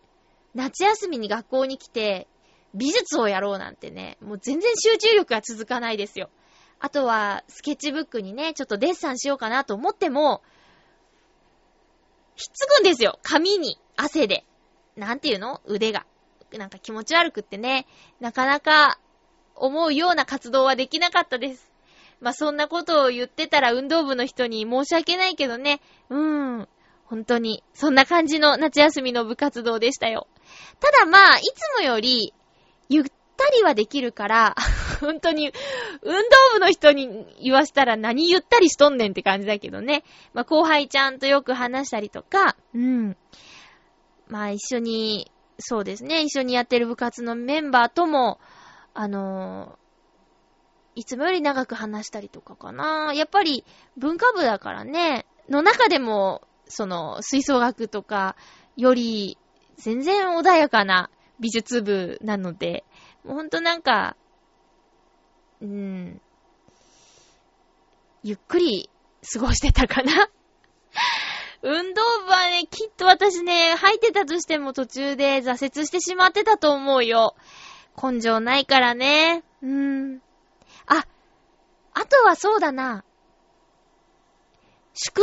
S1: 夏休みに学校に来て、美術をやろうなんてね、もう全然集中力が続かないですよ。あとは、スケッチブックにね、ちょっとデッサンしようかなと思っても、ひっつくんですよ。髪に、汗で。なんていうの？腕が。なんか気持ち悪くってね、なかなか思うような活動はできなかったです。まあ、そんなことを言ってたら運動部の人に申し訳ないけどね。うーん。本当に、そんな感じの夏休みの部活動でしたよ。ただまあ、いつもより、ゆったりはできるから、*laughs* 本当に、運動部の人に言わしたら何ゆったりしとんねんって感じだけどね。まあ、後輩ちゃんとよく話したりとか、うん。まあ、一緒に、そうですね、一緒にやってる部活のメンバーとも、あのー、いつもより長く話したりとかかな。やっぱり文化部だからね、の中でも、その、吹奏楽とかより全然穏やかな美術部なので、もうほんとなんか、うん、ゆっくり過ごしてたかな。運動部はね、きっと私ね、入ってたとしても途中で挫折してしまってたと思うよ。根性ないからね。うーん。あ、あとはそうだな。宿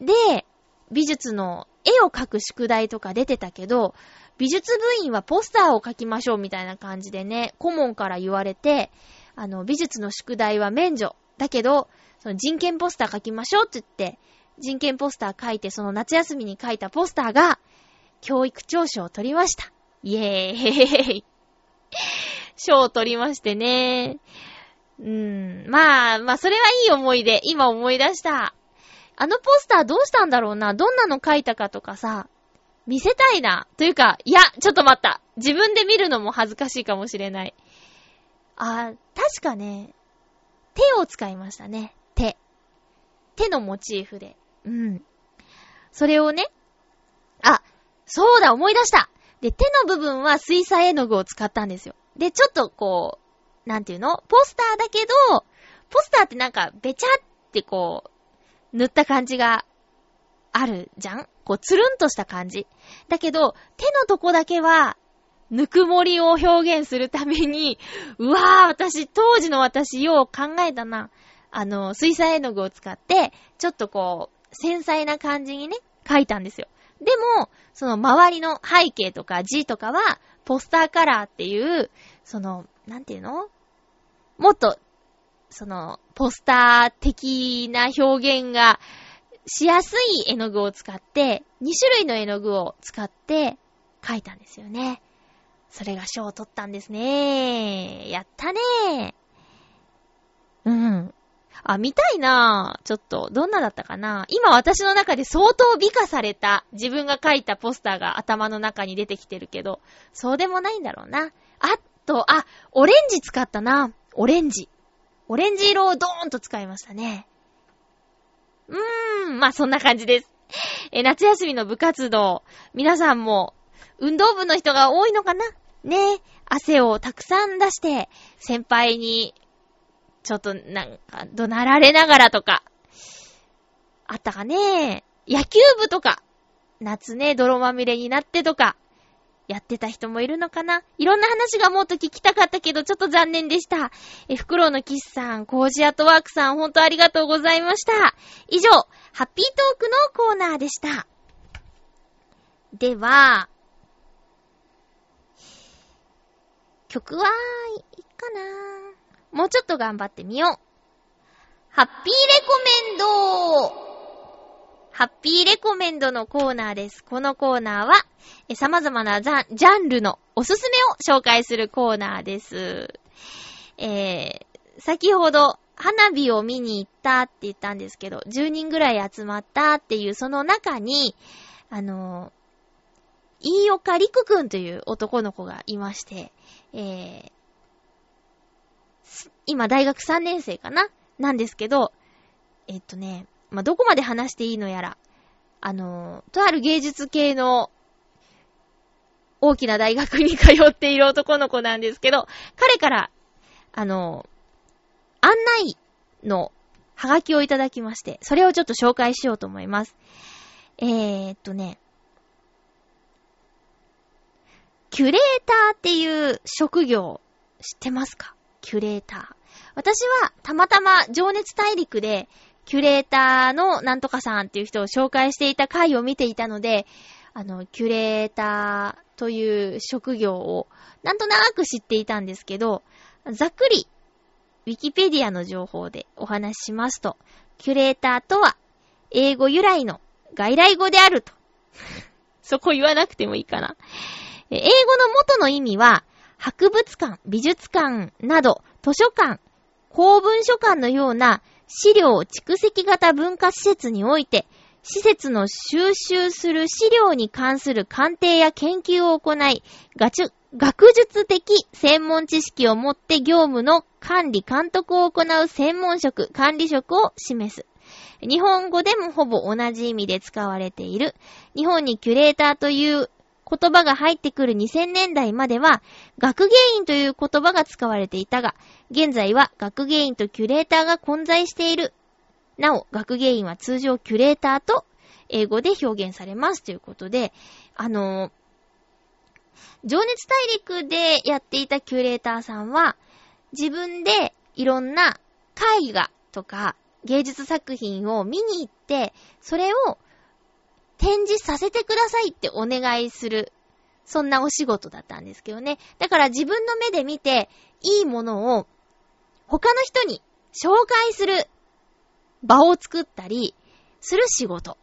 S1: 題で美術の絵を描く宿題とか出てたけど、美術部員はポスターを描きましょうみたいな感じでね、顧問から言われて、あの、美術の宿題は免除。だけど、その人権ポスター描きましょうって言って、人権ポスター描いて、その夏休みに描いたポスターが、教育長賞を取りました。イエーイ *laughs* 賞を取りましてね。うん。まあ、まあ、それはいい思い出。今思い出した。あのポスターどうしたんだろうな。どんなの書いたかとかさ、見せたいな。というか、いや、ちょっと待った。自分で見るのも恥ずかしいかもしれない。あ、確かね、手を使いましたね。手。手のモチーフで。うん。それをね、あ、そうだ、思い出したで、手の部分は水彩絵の具を使ったんですよ。で、ちょっとこう、なんていうの？ポスターだけど、ポスターってなんか、べちゃってこう、塗った感じがあるじゃん？こう、つるんとした感じ。だけど、手のとこだけは、ぬくもりを表現するために、うわぁ、私、当時の私、よう考えたな。あの、水彩絵の具を使って、ちょっとこう、繊細な感じにね、描いたんですよ。でも、その周りの背景とか字とかは、ポスターカラーっていう、その、なんていうの？もっと、その、ポスター的な表現がしやすい絵の具を使って、2種類の絵の具を使って描いたんですよね。それが賞を取ったんですね。やったね。あ、見たいなぁ。ちょっと、どんなだったかなぁ今私の中で相当美化された自分が描いたポスターが頭の中に出てきてるけど、そうでもないんだろうな。あと、あ、オレンジ使ったなぁ。オレンジ。オレンジ色をドーンと使いましたね。うーん、まあそんな感じです。え、夏休みの部活動、皆さんも、運動部の人が多いのかな？ね汗をたくさん出して、先輩にちょっとなんか、怒鳴られながらとか、あったかね野球部とか、夏ね、泥まみれになってとか、やってた人もいるのかないろんな話がもっと聞きたかったけど、ちょっと残念でした。え、フクロウのキスさん、コージアトワークさん、ほんとありがとうございました。以上、ハッピートークのコーナーでした。では、曲は、いいかなもうちょっと頑張ってみよう。ハッピーレコメンドハッピーレコメンドのコーナーです。このコーナーは、様々なジャンルのおすすめを紹介するコーナーです。えー、先ほど、花火を見に行ったって言ったんですけど、10人ぐらい集まったっていうその中に、あのー、飯岡陸くんという男の子がいまして、えー、今大学3年生かな？なんですけど、えっとね、まあ、どこまで話していいのやら、あの、とある芸術系の大きな大学に通っている男の子なんですけど、彼から、あの、案内のハガキをいただきまして、それをちょっと紹介しようと思います。えー、っとね、キュレーターっていう職業知ってますか？キュレーター。私はたまたま情熱大陸でキュレーターのなんとかさんっていう人を紹介していた回を見ていたので、あの、キュレーターという職業をなんとなく知っていたんですけど、ざっくり、ウィキペディアの情報でお話ししますと、キュレーターとは、英語由来の外来語であると。*laughs* そこ言わなくてもいいかな。英語の元の意味は、博物館、美術館など、図書館、公文書館のような資料蓄積型文化施設において、施設の収集する資料に関する鑑定や研究を行い、学術的専門知識を持って業務の管理監督を行う専門職、管理職を示す。日本語でもほぼ同じ意味で使われている。日本にキュレーターという言葉が入ってくる2000年代までは、学芸員という言葉が使われていたが、現在は学芸員とキュレーターが混在している。なお、学芸員は通常キュレーターと英語で表現されますということで、あの情熱大陸でやっていたキュレーターさんは、自分でいろんな絵画とか芸術作品を見に行って、それを展示させてくださいってお願いする。そんなお仕事だったんですけどね。だから自分の目で見て、いいものを他の人に紹介する場を作ったりする仕事。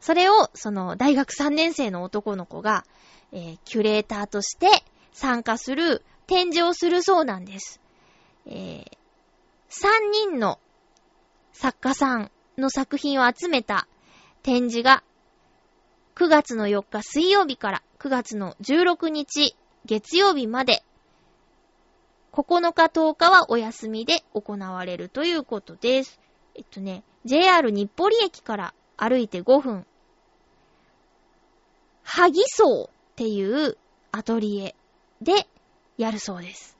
S1: それを、その、大学3年生の男の子が、えー、キュレーターとして参加する展示をするそうなんです。えー、3人の作家さんの作品を集めた展示が9月の4日水曜日から9月の16日月曜日まで、9日10日はお休みで行われるということです。えっとね、JR 日暮里駅から歩いて5分、萩荘っていうアトリエでやるそうです。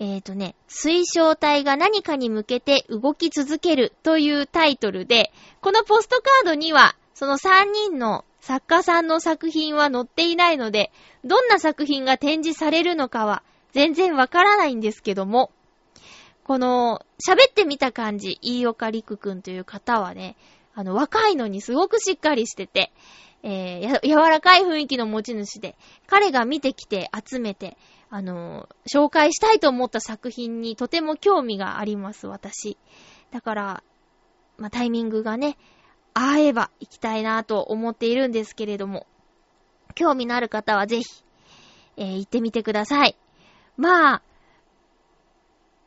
S1: えっ、ー、とね、水晶体が何かに向けて動き続けるというタイトルで、このポストカードには、その3人の作家さんの作品は載っていないので、どんな作品が展示されるのかは全然わからないんですけども、この、喋ってみた感じ、飯岡陸くんという方はね、あの、若いのにすごくしっかりしてて、えー、柔らかい雰囲気の持ち主で、彼が見てきて集めて、あの、紹介したいと思った作品にとても興味があります、私。だから、まあ、タイミングがね、会えば行きたいなと思っているんですけれども、興味のある方はぜひ、えー、行ってみてください。まあ、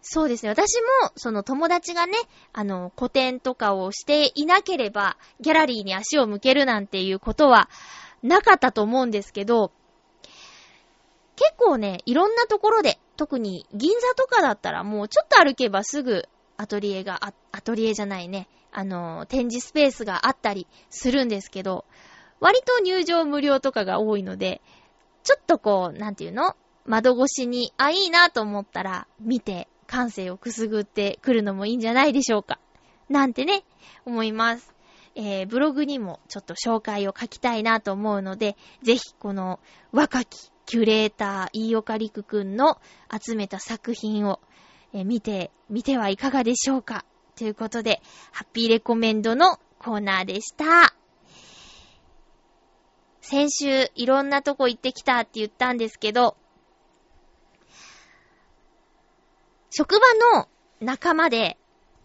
S1: そうですね。私も、その友達がね、あの、古典とかをしていなければ、ギャラリーに足を向けるなんていうことはなかったと思うんですけど、結構ね、いろんなところで、特に銀座とかだったらもうちょっと歩けばすぐアトリエが、アトリエじゃないね、あの、展示スペースがあったりするんですけど、割と入場無料とかが多いので、ちょっとこう、なんていうの？窓越しに、あ、いいなと思ったら見て感性をくすぐってくるのもいいんじゃないでしょうか。なんてね、思います。えー、ブログにもちょっと紹介を書きたいなと思うので、ぜひこの若きキュレーター、飯岡陸くんの集めた作品を、え、見て、見てはいかがでしょうか？ということで、ハッピーレコメンドのコーナーでした。先週いろんなとこ行ってきたって言ったんですけど、職場の仲間で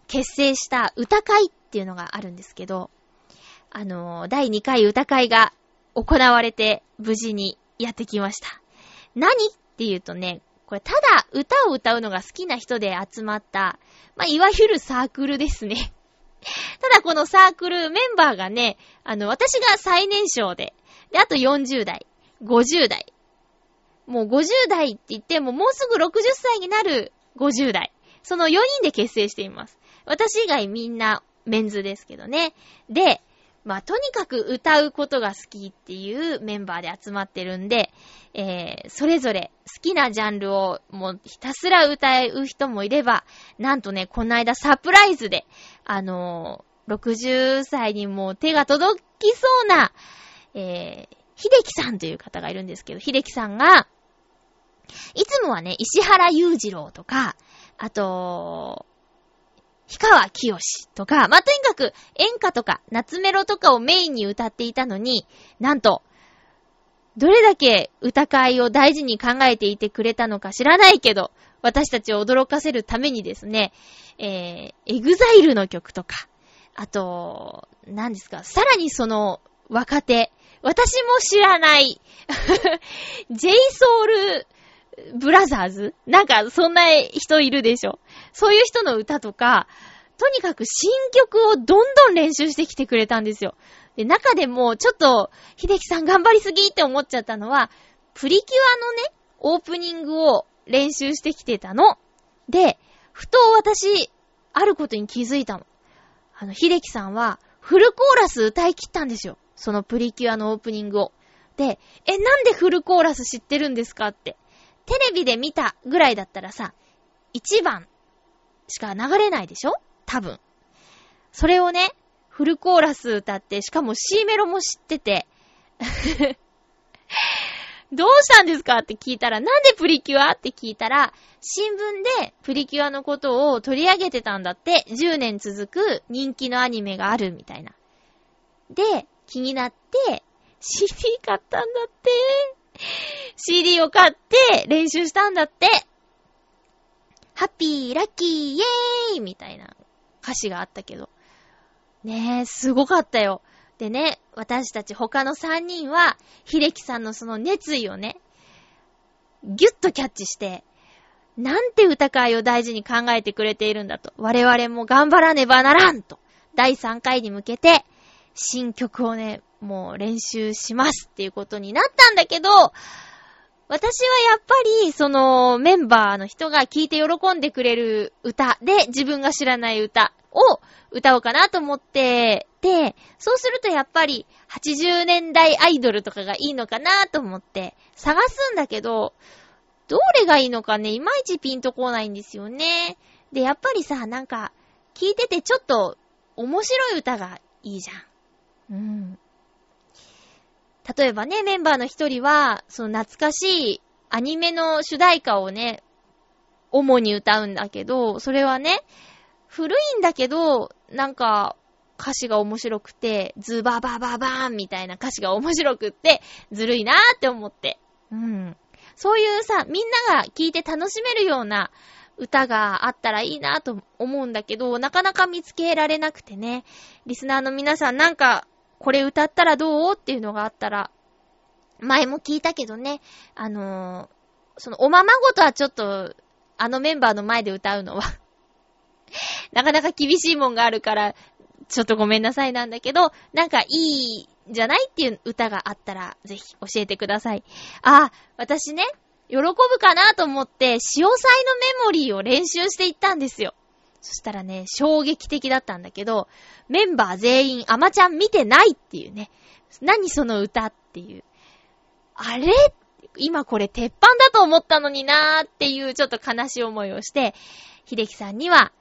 S1: 結成した歌会っていうのがあるんですけど、あの第2回歌会が行われて無事にやってきました。何っていうとね、これただ歌を歌うのが好きな人で集まった、まあ、いわゆるサークルですね。*laughs* ただこのサークルメンバーがね、あの、私が最年少で、で、あと40代、50代。もう50代って言ってももうすぐ60歳になる50代。その4人で結成しています。私以外みんなメンズですけどね。で、まあ、とにかく歌うことが好きっていうメンバーで集まってるんで、えー、それぞれ好きなジャンルをもうひたすら歌う人もいれば、なんとね、この間サプライズで、あのー、60歳にもう手が届きそうな、えー、秀樹さんという方がいるんですけど、秀樹さんが、いつもはね、石原裕次郎とか、あと、氷川きよしとか、まあ、とにかく演歌とか夏メロとかをメインに歌っていたのに、なんと、どれだけ歌会を大事に考えていてくれたのか知らないけど、私たちを驚かせるためにですね、えー、エグザイルの曲とか、あと、何ですか、さらにその若手、私も知らない、*laughs* J Soul Brothers？なんか、そんな人いるでしょ。そういう人の歌とか、とにかく新曲をどんどん練習してきてくれたんですよ。で、中でも、ちょっと、秀樹さん頑張りすぎって思っちゃったのは、プリキュアのね、オープニングを練習してきてたの。で、ふと私、あることに気づいたの。あの、秀樹さんは、フルコーラス歌い切ったんですよ。そのプリキュアのオープニングを。で、え、なんでフルコーラス知ってるんですかって。テレビで見たぐらいだったらさ、1番しか流れないでしょ？多分。それをね、フルコーラス歌って、しかも C メロも知ってて、*laughs* どうしたんですかって聞いたら、なんでプリキュアって聞いたら、新聞でプリキュアのことを取り上げてたんだって、10年続く人気のアニメがあるみたいな。で、気になって、CD 買ったんだって。*laughs* CD を買って練習したんだって。ハッピー、ラッキー、イェーイみたいな歌詞があったけど。ねえ、すごかったよ。でね、私たち他の3人は、秀樹さんのその熱意をね、ぎゅっとキャッチして、なんて歌会を大事に考えてくれているんだと。我々も頑張らねばならんと。第3回に向けて、新曲をね、もう練習しますっていうことになったんだけど、私はやっぱり、その、メンバーの人が聴いて喜んでくれる歌で、自分が知らない歌を歌おうかなと思って、で、そうするとやっぱり、80年代アイドルとかがいいのかなと思って、探すんだけど、どれがいいのかね、いまいちピンとこないんですよね。で、やっぱりさ、なんか、聴いててちょっと、面白い歌がいいじゃん。うん。例えばね、メンバーの一人は、その懐かしいアニメの主題歌をね、主に歌うんだけど、それはね、古いんだけど、なんか、歌詞が面白くて、ズババババーンみたいな歌詞が面白くって、ずるいなーって思って。うん。そういうさ、みんなが聴いて楽しめるような歌があったらいいなと思うんだけど、なかなか見つけられなくてね。リスナーの皆さんなんかこれ歌ったらどう？っていうのがあったら、前も聞いたけどね、あのー、その、おままごとはちょっと、あのメンバーの前で歌うのは *laughs* なかなか厳しいもんがあるから、ちょっとごめんなさいなんだけど、なんかいいじゃない？っていう歌があったら、ぜひ教えてください。あ、私ね、喜ぶかなと思って、潮祭のメモリーを練習していったんですよ。そしたらね、衝撃的だったんだけど、メンバー全員アマちゃん見てないっていうね。何その歌っていう。あれ？今これ鉄板だと思ったのになーっていうちょっと悲しい思いをして、秀樹さんには、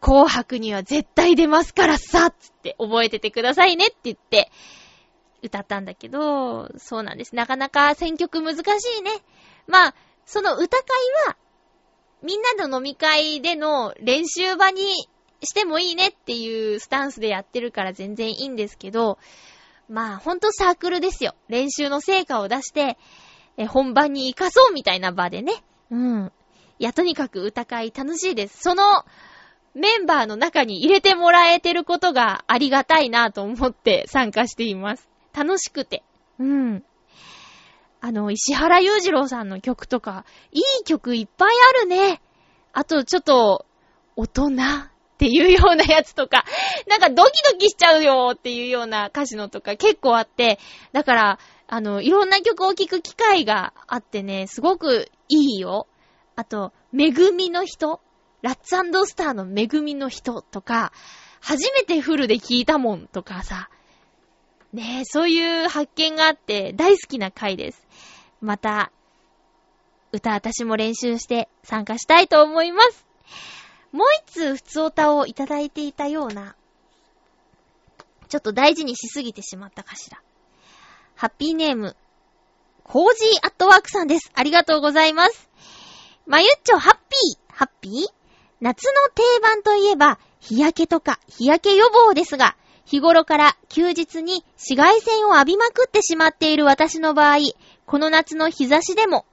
S1: 紅白には絶対出ますからさつって覚えててくださいねって言って、歌ったんだけど、そうなんです。なかなか選曲難しいね。まあ、その歌会はみんなの飲み会での練習場にしてもいいねっていうスタンスでやってるから全然いいんですけど、まあほんとサークルですよ。練習の成果を出して、え本番に活かそうみたいな場でね。うん。いや、とにかく歌会楽しいです。そのメンバーの中に入れてもらえてることがありがたいなと思って参加しています。楽しくて。うん。あの、石原裕次郎さんの曲とか、いい曲いっぱいあるね。あと、ちょっと、大人っていうようなやつとか、*laughs* なんかドキドキしちゃうよっていうような歌詞のとか結構あって、だから、あの、いろんな曲を聴く機会があってね、すごくいいよ。あと、めぐみの人ラッツスターのめぐみの人とか、初めてフルで聴いたもんとかさ、ねえ、そういう発見があって大好きな回です。また、歌私も練習して参加したいと思います。もう一通普通歌をいただいていたような、ちょっと大事にしすぎてしまったかしら。ハッピーネーム、コージーアットワークさんです。ありがとうございます。まゆっちょハッピー、ハッピー？夏の定番といえば、日焼けとか日焼け予防ですが、日頃から休日に紫外線を浴びまくってしまっている私の場合、この夏の日差しでも、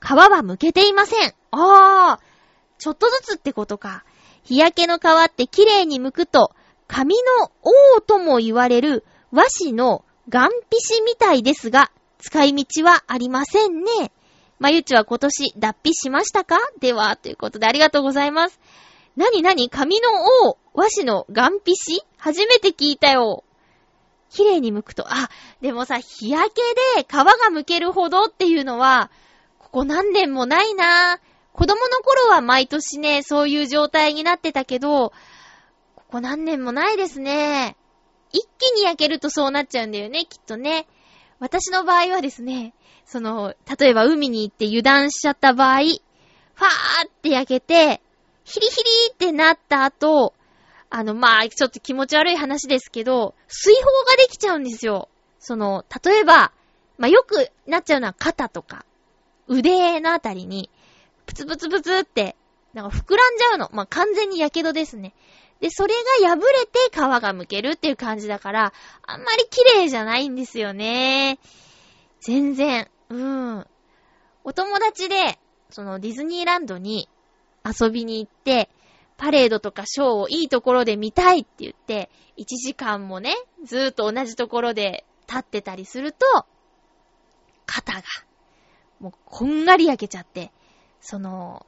S1: 皮は剥けていません。ああ、ちょっとずつってことか。日焼けの皮って綺麗に剥くと、髪の王とも言われる和紙のガンピシみたいですが、使い道はありませんね。まゆちは今年脱皮しましたか？では、ということでありがとうございます。なになに髪の王、和紙のガンピシ初めて聞いたよ。綺麗に剥くと、あ、でもさ、日焼けで皮が剥けるほどっていうのは、ここ何年もないな子供の頃は毎年ね、そういう状態になってたけど、ここ何年もないですね。一気に焼けるとそうなっちゃうんだよね、きっとね。私の場合はですね、その、例えば海に行って油断しちゃった場合、ファーって焼けて、ヒリヒリってなった後、あの、まあ、ちょっと気持ち悪い話ですけど、水泡ができちゃうんですよ。その、例えば、まあ、よくなっちゃうのは肩とか、腕のあたりに、プツプツプツって、なんか膨らんじゃうの。まあ、完全に火傷ですね。で、それが破れて皮が剥けるっていう感じだから、あんまり綺麗じゃないんですよね。全然。うん。お友達で、そのディズニーランドに遊びに行って、パレードとかショーをいいところで見たいって言って、1時間もね、ずーっと同じところで立ってたりすると、肩が、もうこんがり焼けちゃって、その、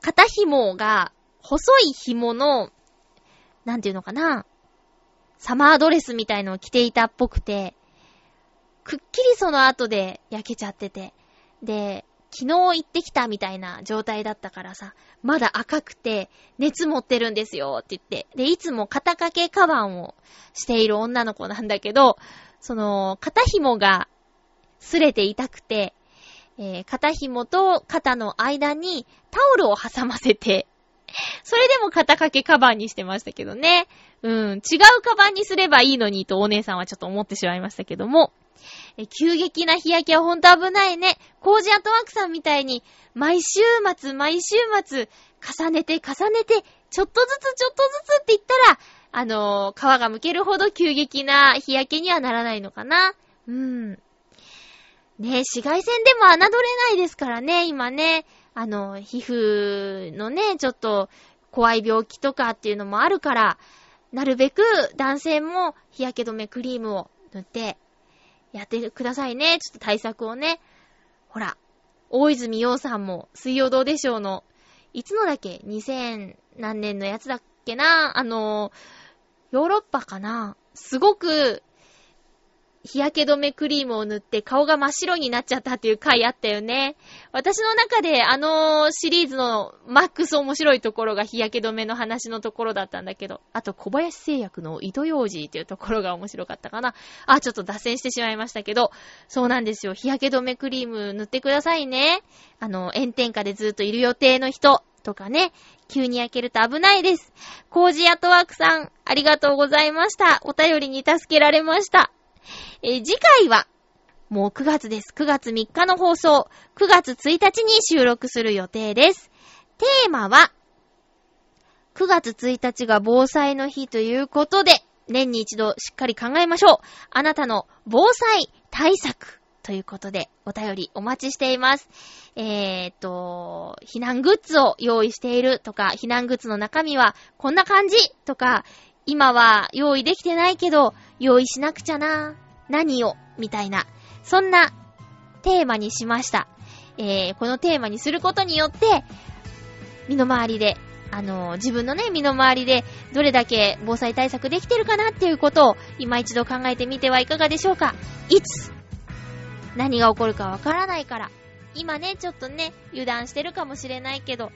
S1: 肩紐が、細い紐の、なんていうのかな、サマードレスみたいのを着ていたっぽくて、くっきりその後で焼けちゃってて。で、昨日行ってきたみたいな状態だったからさ、まだ赤くて熱持ってるんですよって言って。で、いつも肩掛けカバンをしている女の子なんだけど、その、肩紐が擦れて痛くて、えー、肩紐と肩の間にタオルを挟ませて、それでも肩掛けカバンにしてましたけどね。うん、違うカバンにすればいいのにとお姉さんはちょっと思ってしまいましたけども。え急激な日焼けはほんと危ないね。コージアットワークさんみたいに、毎週末、毎週末、重ねて重ねて、ちょっとずつちょっとずつって言ったら、あのー、皮が剥けるほど急激な日焼けにはならないのかな。うん。ね紫外線でも侮れないですからね、今ね。あの、皮膚のね、ちょっと怖い病気とかっていうのもあるから、なるべく男性も日焼け止めクリームを塗ってやってくださいね。ちょっと対策をね。ほら、大泉洋さんも水曜どうでしょうの、いつのだっけ ?2000 何年のやつだっけな？あの、ヨーロッパかな？すごく日焼け止めクリームを塗って顔が真っ白になっちゃったっていう回あったよね。私の中であのシリーズのマックス面白いところが日焼け止めの話のところだったんだけど、あと小林製薬の糸用事っていうところが面白かったかな。あ、ちょっと脱線してしまいましたけど、そうなんですよ。日焼け止めクリーム塗ってくださいね。あの、炎天下でずっといる予定の人とかね、急に焼けると危ないです。コージアトワークさん、ありがとうございました。お便りに助けられました。え、次回は、もう9月です。9月3日の放送、9月1日に収録する予定です。テーマは、9月1日が防災の日ということで、年に一度しっかり考えましょう。あなたの防災対策ということで、お便りお待ちしています。えーと、避難グッズを用意しているとか、避難グッズの中身はこんな感じとか、今は用意できてないけど、用意しなくちゃな。何を？みたいな。そんなテーマにしました。えー、このテーマにすることによって、身の回りで、あのー、自分のね、身の回りで、どれだけ防災対策できてるかなっていうことを、今一度考えてみてはいかがでしょうか。いつ、何が起こるかわからないから。今ね、ちょっとね、油断してるかもしれないけど、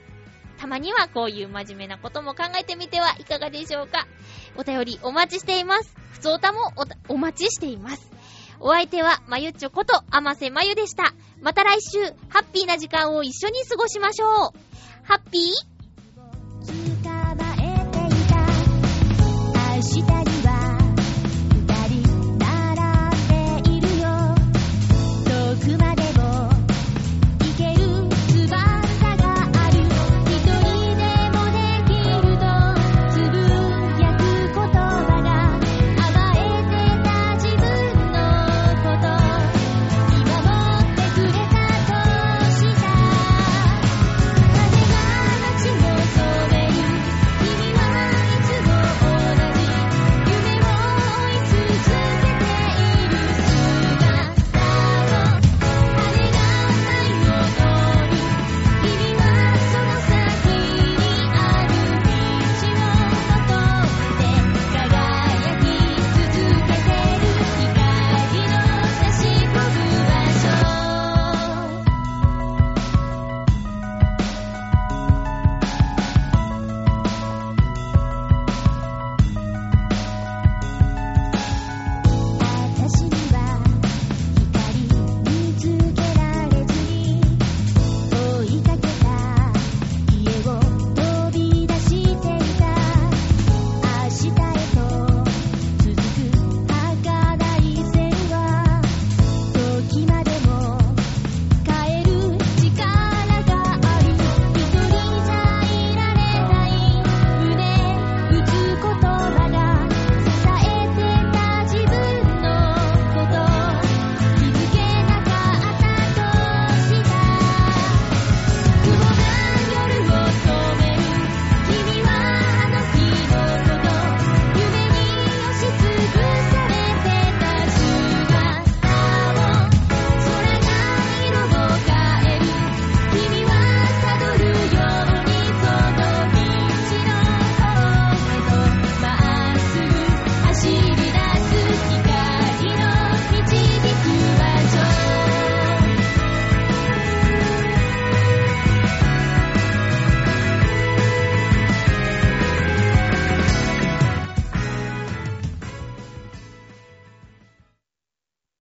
S1: たまにはこういう真面目なことも考えてみてはいかがでしょうか。お便りお待ちしています。普通おたもおお待ちしています。お相手は、まゆちょこと、あませまゆでした。また来週、ハッピーな時間を一緒に過ごしましょう。ハッピー